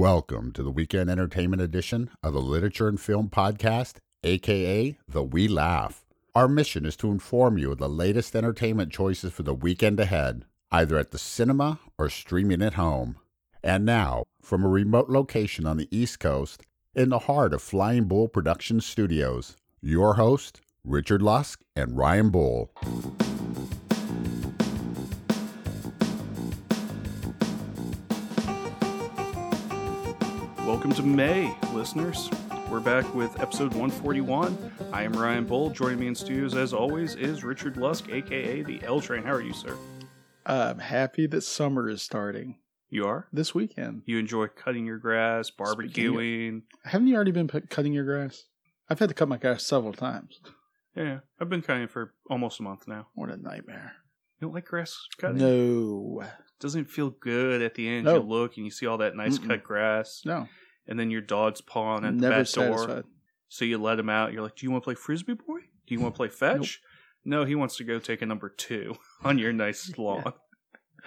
Welcome to the weekend entertainment edition of the Literature and Film Podcast, aka The We Laugh. Our mission is to inform you of the latest entertainment choices for the weekend ahead, either at the cinema or streaming at home. And now, from a remote location on the East Coast, in the heart of Flying Bull Production Studios, your host, Richard Lusk and Ryan Bull. Welcome to May, listeners. We're back with episode 141. I am Ryan Bull. Joining me in studios, as always, is Richard Lusk, aka the L Train. How are you, sir? I'm happy that summer is starting You are? this weekend. You enjoy cutting your grass, barbecuing. Haven't you already been cutting your grass? I've had to cut my grass several times. Yeah, I've been cutting for almost a month now. What a nightmare. You don't like grass cutting? No. Doesn't feel good at the end? No. You look and you see all that nice Mm-mm. cut grass, No. And then your dog's pawing at the back satisfied. door. So you let him out. You're like, "Do you want to play frisbee, boy? Do you want to play fetch?" No, he wants to go take a number two on your nice lawn.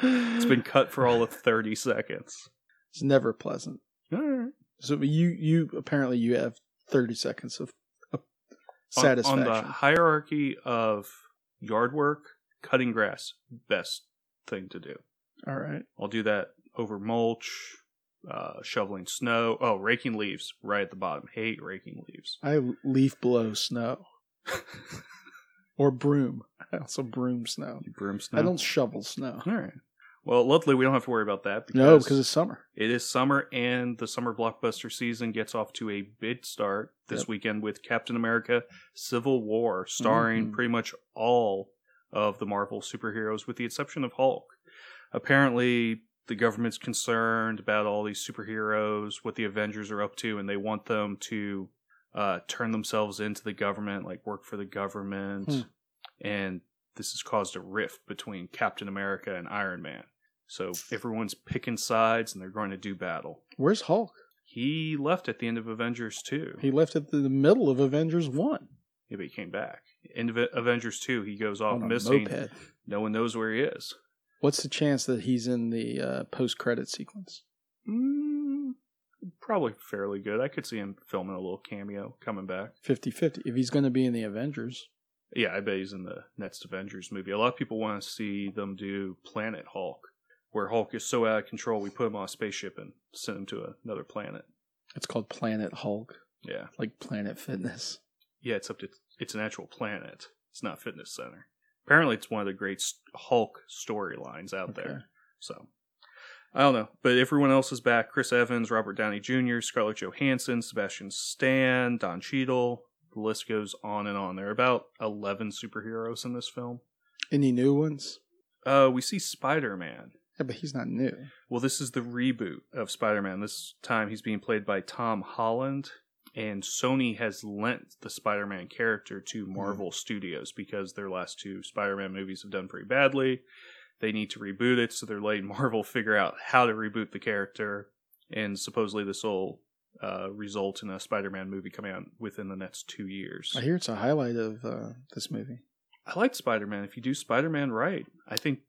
It's been cut for all of thirty seconds. It's never pleasant. All right. So you you apparently you have 30 seconds of, of On- satisfaction. On, the hierarchy of yard work, cutting grass, best thing to do. All right. I'll do that over mulch, uh, shoveling snow. Oh, raking leaves right at the bottom. Hate raking leaves. I leaf blow snow or broom. I also broom snow. You broom snow. I don't shovel snow. All right. Well, luckily we don't have to worry about that because, No, because it's summer. it is summer and the summer blockbuster season gets off to a big start this Yep. weekend with Captain America: Civil War, starring Mhm. pretty much all of the Marvel superheroes with the exception of Hulk. Apparently, the government's concerned about all these superheroes, what the Avengers are up to, and they want them to uh, turn themselves into the government, like work for the government. Hmm. And this has caused a rift between Captain America and Iron Man. So everyone's picking sides and they're going to do battle. Where's Hulk? He left at the end of Avengers 2. He left at the middle of Avengers 1 Yeah, but he came back. In Ave- Avengers 2, he goes off on missing. moped. No one knows where he is. What's the chance that he's in the uh, post-credit sequence? Mm, probably fairly good. I could see him filming a little cameo coming back. 50-50. If he's going to be in the Avengers, Yeah, I bet he's in the next Avengers movie. A lot of people want to see them do Planet Hulk, where Hulk is so out of control, we put him on a spaceship and send him to another planet. it's called Planet Hulk, Yeah. like Planet Fitness. Yeah, it's it's an actual planet. It's not a fitness center. Apparently, it's one of the great Hulk storylines out Okay. there. So I don't know, but everyone else is back: Chris Evans, Robert Downey Jr., Scarlett Johansson, Sebastian Stan, Don Cheadle. The list goes on and on. There are about eleven superheroes in this film. Any new ones? Uh, we see Spider Man. Yeah, but he's not new. Well, this is the reboot of Spider Man. This time he's being played by Tom Holland, and Sony has lent the Spider Man character to Marvel Studios because their last two Spider Man movies have done pretty badly. They need to reboot it, so they're letting Marvel figure out how to reboot the character, and supposedly this will uh, result in a Spider Man movie coming out within the next two years. I hear it's a highlight of uh, this movie. I like Spider Man. If you do Spider Man right, I think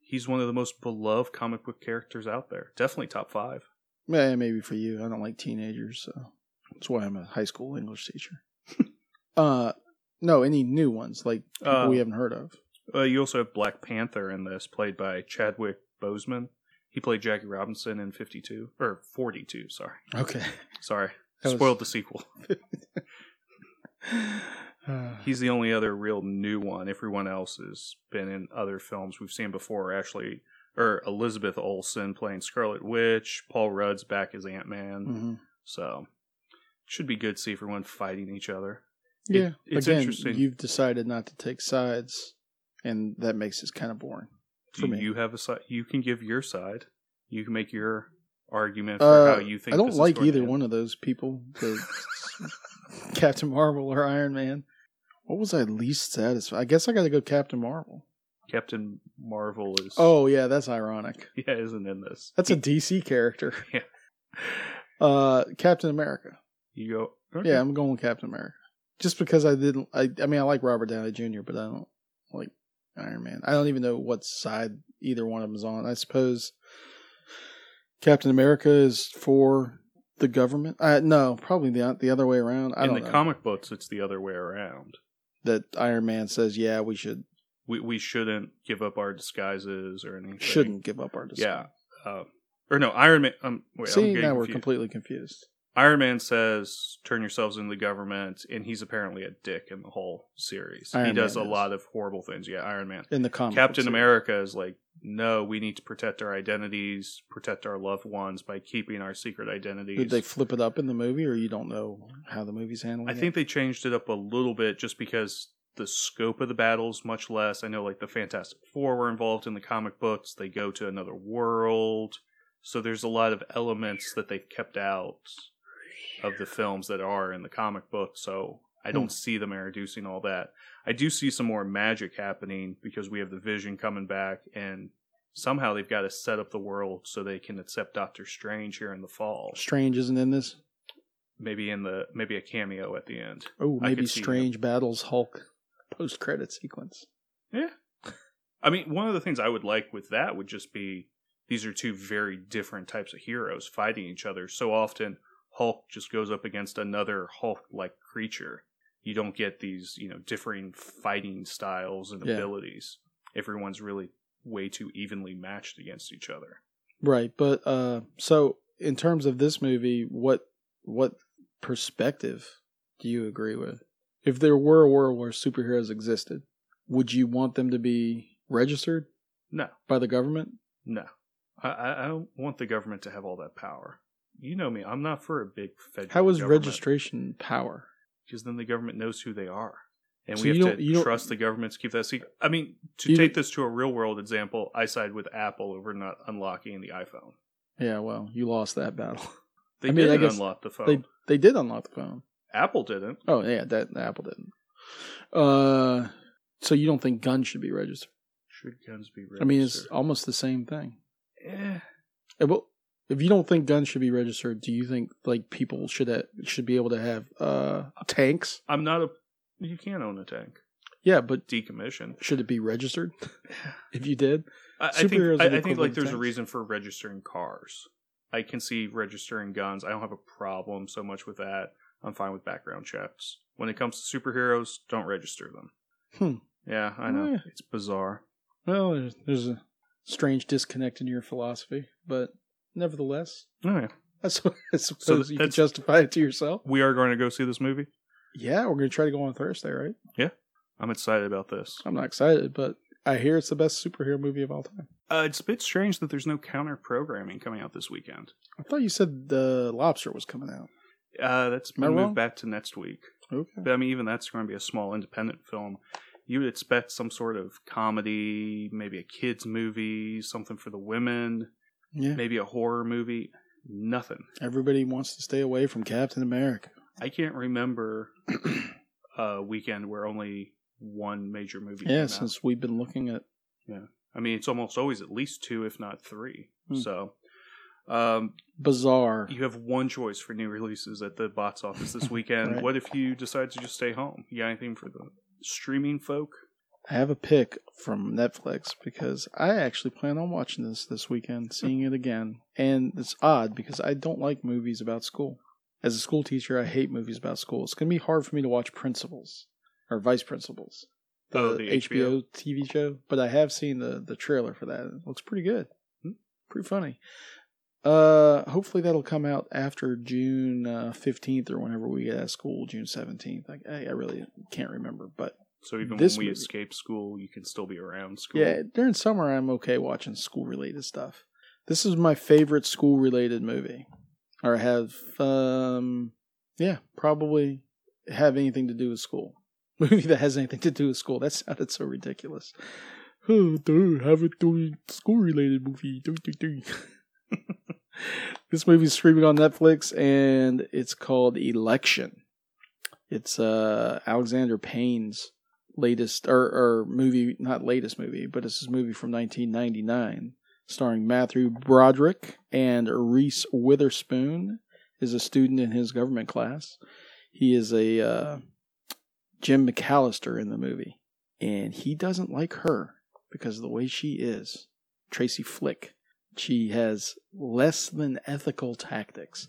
he's one of the most beloved comic book characters out there. Definitely top five. Yeah, maybe for you. I don't like teenagers, so that's why I'm a high school English teacher. uh, no, any new ones like Uh, we haven't heard of. Uh, you also have Black Panther in this, played by Chadwick Boseman. He played Jackie Robinson in 52, or 42, sorry. Okay. Sorry. That was- Spoiled the sequel. Uh, He's the only other real new one. Everyone else has been in other films we've seen before. Ashley, or Elizabeth Olsen playing Scarlet Witch. Paul Rudd's back as Ant Man. mhm. So, should be good to see everyone fighting each other. Yeah. it's Again, interesting. you've decided not to take sides, and that makes it kind of boring. Do For me. you have a side? You can give your side. You can make your argument for Uh, how you think. I don't like either one of those people. The Captain Marvel or Iron Man. What was I least satisfied? I guess I got to go Captain Marvel. Captain Marvel is. Oh yeah, that's ironic. yeah, isn't in this. That's a DC character. Yeah. Uh, Captain America. You go. okay. Yeah, I'm going with Captain America. Just because I didn't. I. I mean, I like Robert Downey Jr., but I don't like Iron Man. I don't even know what side either one of them is on. I suppose Captain America is for the government. Uh, no, probably the the other way around. I In the know. comic books, it's the other way around. that Iron Man says, "Yeah, we should We we shouldn't give up our disguises or anything. shouldn't give up our disguise." Yeah. Uh, or no, Iron Man. Um, wait, See, now we're completely confused. Iron Man says, "Turn yourselves into the government," and he's apparently a dick in the whole series. he Iron does Man a is. lot of horrible things. Yeah, Iron Man. In the comic, Captain America is like, no, we need to protect our identities, protect our loved ones by keeping our secret identities. Did they flip it up in the movie, or you don't know how the movie's handling I it? think they changed it up a little bit just because the scope of the battles much less. I know like the Fantastic Four were involved in the comic books. They go to another world. So there's a lot of elements that they've kept out of the films that are in the comic book. So I hmm. don't see them introducing all that. I do see some more magic happening because we have the vision coming back and somehow they've got to set up the world so they can accept Doctor Strange here in the fall. Strange isn't in this. Maybe in the maybe a cameo at the end. Oh, maybe Strange battles Hulk post credit sequence. Yeah. I mean, one of the things I would like with that would just be these are two very different types of heroes fighting each other. So often Hulk just goes up against another Hulk like creature. You don't get these, you know, differing fighting styles and Yeah. abilities. Everyone's really way too evenly matched against each other. Right, but uh, so in terms of this movie, what what perspective do you agree with? If there were a world where superheroes existed, would you want them to be registered No, by the government? no. I, I I don't want the government to have all that power. You know me, I'm not for a big federal How is government. registration power? because then the government knows who they are. And So we have to trust the government to keep that secret. I mean, to take this to a real world example, I side with Apple over not unlocking the iPhone. Yeah, well, you lost that battle. They I mean, didn't guess unlock the phone. They they did unlock the phone. Apple didn't. Oh yeah, that Apple didn't. Uh, so you don't think guns should be registered? Should guns be registered? I mean, it's almost the same thing. Eh, Uh, Well, if you don't think guns should be registered, do you think like people should ha- should be able to have uh tanks? I'm not a. You can't own a tank. Yeah, but decommissioned. should it be registered? if you did, I, I think. Superheroes I, I think like there's a reason for registering cars. I can see registering guns. I don't have a problem so much with that. I'm fine with background checks. When it comes to superheroes, don't register them. Hmm. Yeah, I know. Yeah. It's bizarre. well, there's, there's a strange disconnect in your philosophy, but nevertheless, Oh yeah. I su- I suppose you can justify it to yourself. We are going to go see this movie. Yeah, we're gonna try to go on Thursday, right? Yeah, I'm excited about this. I'm not excited, but I hear it's the best superhero movie of all time. Uh, it's a bit strange that there's no counter programming coming out this weekend. I thought you said the Lobster was coming out. Uh, that's been moved back to next week. Okay. But I mean, even that's going to be a small independent film. You would expect some sort of comedy, maybe a kids movie, something for the women, Yeah. maybe a horror movie. Nothing. Everybody wants to stay away from Captain America. I can't remember a weekend where only one major movie. Yeah, came out. since we've been looking at Yeah, I mean, it's almost always at least two, if not three. Hmm. So, um, Bizarre. you have one choice for new releases at the box office this weekend. Right. What if you decide to just stay home? You got anything for the streaming folk? I have a pick from Netflix because I actually plan on watching this this weekend, seeing it again. And it's odd because I don't like movies about school. As a school teacher, I hate movies about school. It's going to be hard for me to watch Principals or Vice Principals, the, Oh, the HBO. TV show. But I have seen the the trailer for that. It looks pretty good, Hmm. pretty funny. Uh, hopefully that'll come out after June fifteenth or whenever we get out of school, June seventeenth. I, I really can't remember, but So even This when we movie- escape school, you can still be around school. Yeah, during summer I'm okay watching school related stuff. This is my favorite school related movie. Or have um yeah, probably have anything to do with school. Movie that has anything to do with school. That sounded so ridiculous. Oh, dude, have it school related movie. This movie's streaming on Netflix and it's called Election. It's uh Alexander Payne's latest or, or movie, not latest movie, but it's his movie from 1999, starring Matthew Broderick and Reese Witherspoon is a student in his government class. He is a uh, Jim McAllister in the movie, and he doesn't like her because of the way she is. Tracy Flick. she has less than ethical tactics.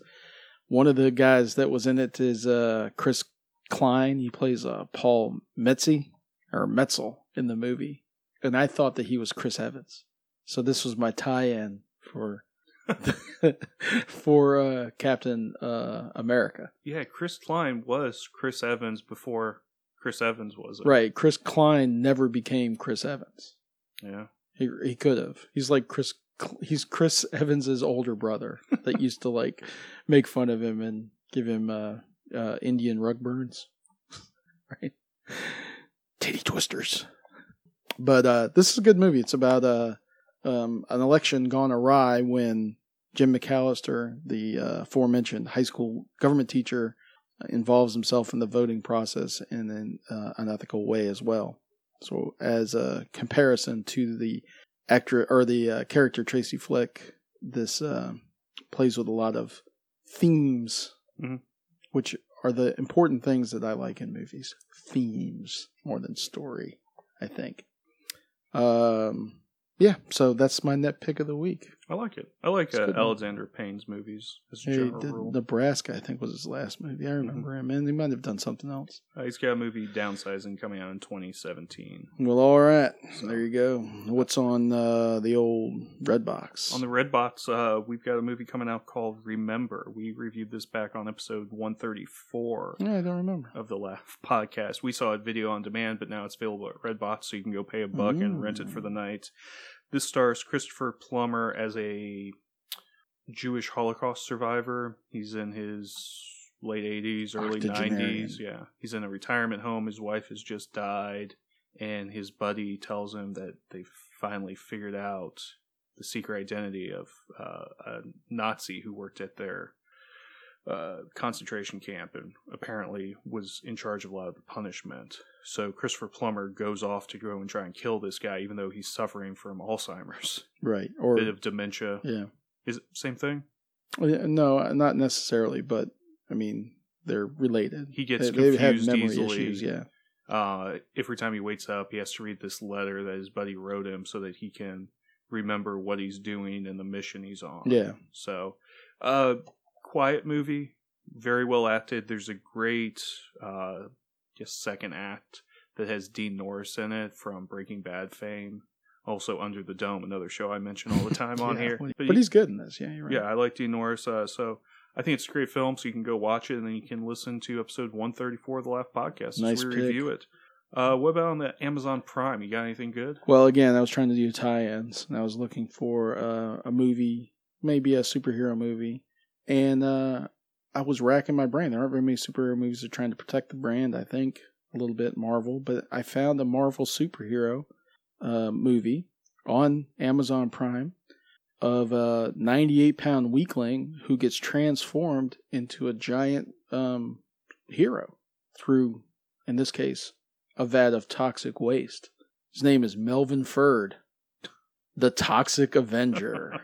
One of the guys that was in it is uh, Chris Klein. He plays uh, Paul Metzi or Metzel in the movie, and I thought that he was Chris Evans. So this was my tie-in for for uh, Captain uh, America. Yeah, Chris Klein was Chris Evans before Chris Evans was it. Right, Chris Klein never became Chris Evans. Yeah. He he could have. He's like Chris. He's Chris Evans's older brother that used to like make fun of him and give him uh, uh, Indian rug burns, right? Titty twisters. But uh, this is a good movie. It's about uh, um, an election gone awry when Jim McAllister, the uh, aforementioned high school government teacher, involves himself in the voting process in an uh, unethical way as well. So, as a comparison to the actor or the uh, character Tracy Flick, this uh, plays with a lot of themes, Mhm. which are the important things that I like in movies. Themes more than story, I think. Um, yeah, so that's my net pick of the week. I like it. I like uh. Alexander Payne's movies as a general rule. Nebraska, I think, was his last movie. I remember him, and he might have done something else. Uh, he's got a movie Downsizing coming out in 2017. Well, all right, So, there you go. What's on uh, the old red box? On the Red Box, uh, we've got a movie coming out called Remember. We reviewed this back on episode 134 Yeah, I don't remember. of the Laugh podcast. We saw it video on demand, but now it's available at Redbox, so you can go pay a buck and rent it for the night. This stars Christopher Plummer as a Jewish Holocaust survivor. He's in his late 80s, early 90s. Yeah. He's in a retirement home. His wife has just died, and his buddy tells him that they finally figured out the secret identity of uh, a Nazi who worked at their uh, concentration camp and apparently was in charge of a lot of the punishment. So Christopher Plummer goes off to go and try and kill this guy, even though he's suffering from Alzheimer's, Right, or bit of dementia. yeah. Is it same thing? No, not necessarily, but I mean they're related. He gets they, they have confused memory easily. issues. Yeah, Uh, every time he wakes up, he has to read this letter that his buddy wrote him so that he can remember what he's doing and the mission he's on. yeah. So, uh, quiet movie, very well acted. There's a great, uh, second act that has Dean Norris in it from Breaking Bad fame. Also, Under the Dome, another show I mention all the time on Yeah, here. But, he- he's good in this. Yeah, you're right. yeah, I like Dean Norris. Uh, so I think it's a great film. So you can go watch it, and then you can listen to episode 134 of the Laugh Podcast Nice as we pick. review it. Uh, what about on the Amazon Prime? You got anything good? Well, again, I was trying to do tie-ins, and I was looking for uh, a movie, maybe a superhero movie, and uh, I was racking my brain. There aren't very many superhero movies that are trying to protect the brand. I think a little bit Marvel, but I found a Marvel superhero uh, movie on Amazon Prime of a 98 pound weakling who gets transformed into a giant um, hero through, in this case, a vat of toxic waste. His name is Melvin Ferd, the Toxic Avenger.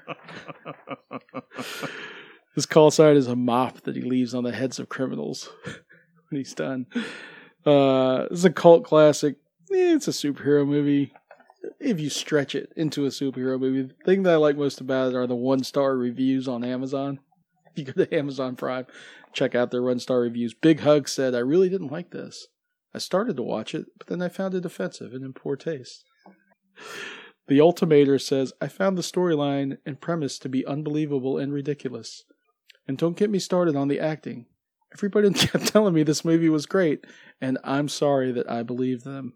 His call sign is a mop that he leaves on the heads of criminals when he's done. Uh, it's a cult classic. Eh, It's a superhero movie. If you stretch it into a superhero movie, the thing that I like most about it are the one star reviews on Amazon. If you go to Amazon Prime, check out their one star reviews. Big Hug said, I really didn't like this. I started to watch it, but then I found it offensive and in poor taste. The Ultimator says, I found the storyline and premise to be unbelievable and ridiculous. And don't get me started on the acting. Everybody kept telling me this movie was great, and I'm sorry that I believed them.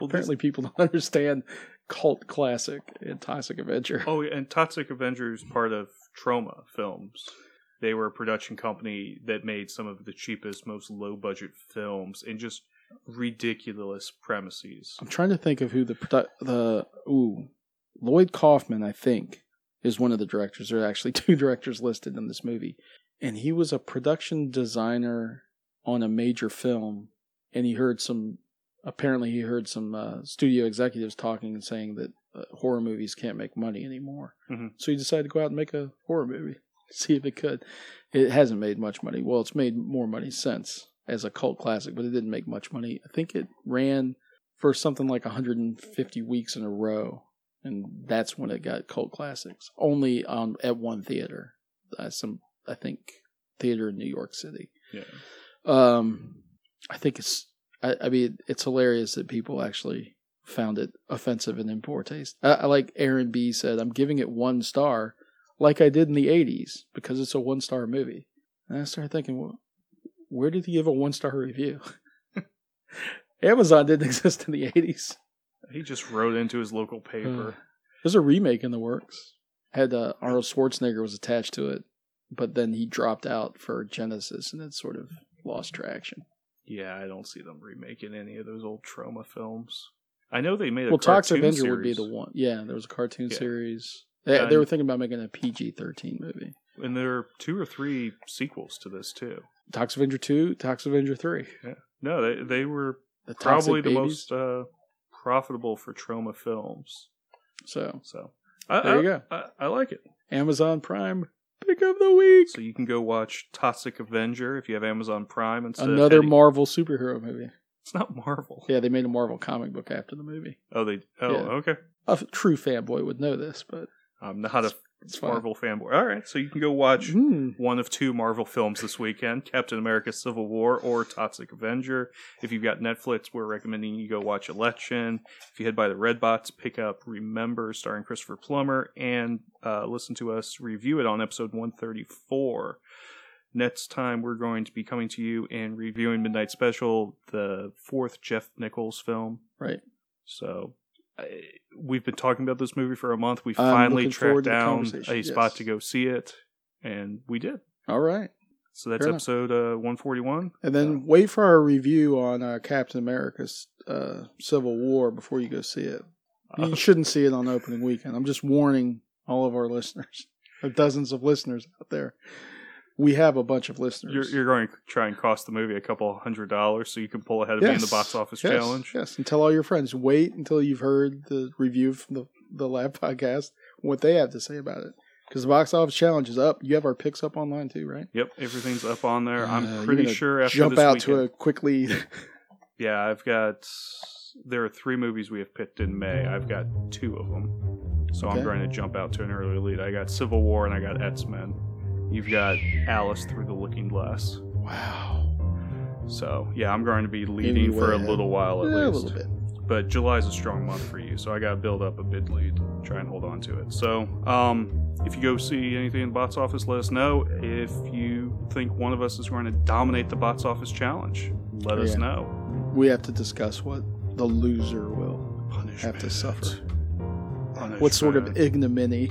Well, this- Apparently, people don't understand cult classic and Toxic Avenger. Oh, and Toxic Avengers part of Troma Films. They were a production company that made some of the cheapest, most low budget films and just ridiculous premises. I'm trying to think of who the produ- the ooh Lloyd Kaufman I think is one of the directors. There are actually two directors listed in this movie, and he was a production designer on a major film, and he heard some. Apparently, he heard some uh, studio executives talking and saying that uh, horror movies can't make money anymore. Mhm. So he decided to go out and make a horror movie, see if it could. It hasn't made much money. Well, it's made more money since as a cult classic, but it didn't make much money. I think it ran for something like 150 weeks in a row and that's when it got cult classics. Only on at one theater, uh, some I think theater in New York City. Yeah. Um, I think it's. I, I mean, it's hilarious that people actually found it offensive and in poor taste. I, I like Aaron B said, "I'm giving it one star, like I did in the '80s, because it's a one star movie." And I started thinking, well, where did he give a one star review? Amazon didn't exist in the '80s. He just wrote into his local Uh, paper. there's a remake in the works. Had uh, Arnold Schwarzenegger was attached to it, but then he dropped out for Genisys, and it sort of lost traction. yeah, I don't see them remaking any of those old Troma films. I know they made a Well, Toxic Avenger would be the one. Yeah, there was a cartoon Yeah. series. They, Yeah, they were thinking about making a PG-13 movie. and there are two or three sequels to this too. Toxic Avenger two, Toxic Avenger three. No, they they were The probably the Babies. most uh, profitable for Troma films. So So I, There you I- go. I, I like it. Amazon Prime pick of the week. So you can go watch Toxic Avenger if you have Amazon Prime instead. Another Marvel superhero movie. It's not Marvel. Yeah, they made a Marvel comic book after the movie. Oh, they. Oh, Yeah. okay. A f- true fanboy would know this, but I'm not a it's fine. Marvel fanboy. All right, so you can go watch Mm. one of two Marvel films this weekend: Captain America: Civil War or Toxic Avenger. If you've got Netflix, we're recommending you go watch Election. If you head by the Red Redbox, pick up Remember, starring Christopher Plummer, and uh, listen to us review it on episode 134. Next time, we're going to be coming to you and reviewing Midnight Special, the fourth Jeff Nichols film. Right. So we've been talking about this movie for a month. We finally tracked forward to the down a spot to go see it, and we did. All right. So that's Fair episode uh, 141. And then wait for our review on uh, Captain America's uh, Civil War before you go see it. Uh, You shouldn't see it on opening weekend. I'm just warning all of our listeners, dozens of listeners out there. We have a bunch of listeners. you're, you're going to try and cost the movie a couple hundred dollars so you can pull ahead of me in the box office yes, challenge. Yes, and tell all your friends. Wait until you've heard the review from the the Lab podcast, what they have to say about it. Because the box office challenge is up. You have our picks up online too, right? Yep, everything's up on there. Uh, I'm pretty sure after Jump this out weekend, to a quickly. Yeah, I've got. There are three movies we have picked in May. I've got two of them, so I'm going to jump out to an early lead. I got Civil War and I got X Men. You've got Alice Through the Looking Glass. wow. So yeah, I'm going to be leading for a ahead. little while at Yeah, a little bit. But July's a strong month for you, so I got to build up a bid lead, try and hold on to it. So, um, if you go see anything in the box office, let us know. If you think one of us is going to dominate the box office challenge, let us Yeah. know. We have to discuss what the loser will have to suffer. What sort of ignominy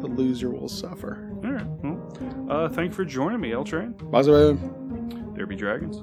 the loser will suffer. Uh, thank you for joining me, L Train. Bye. There be dragons.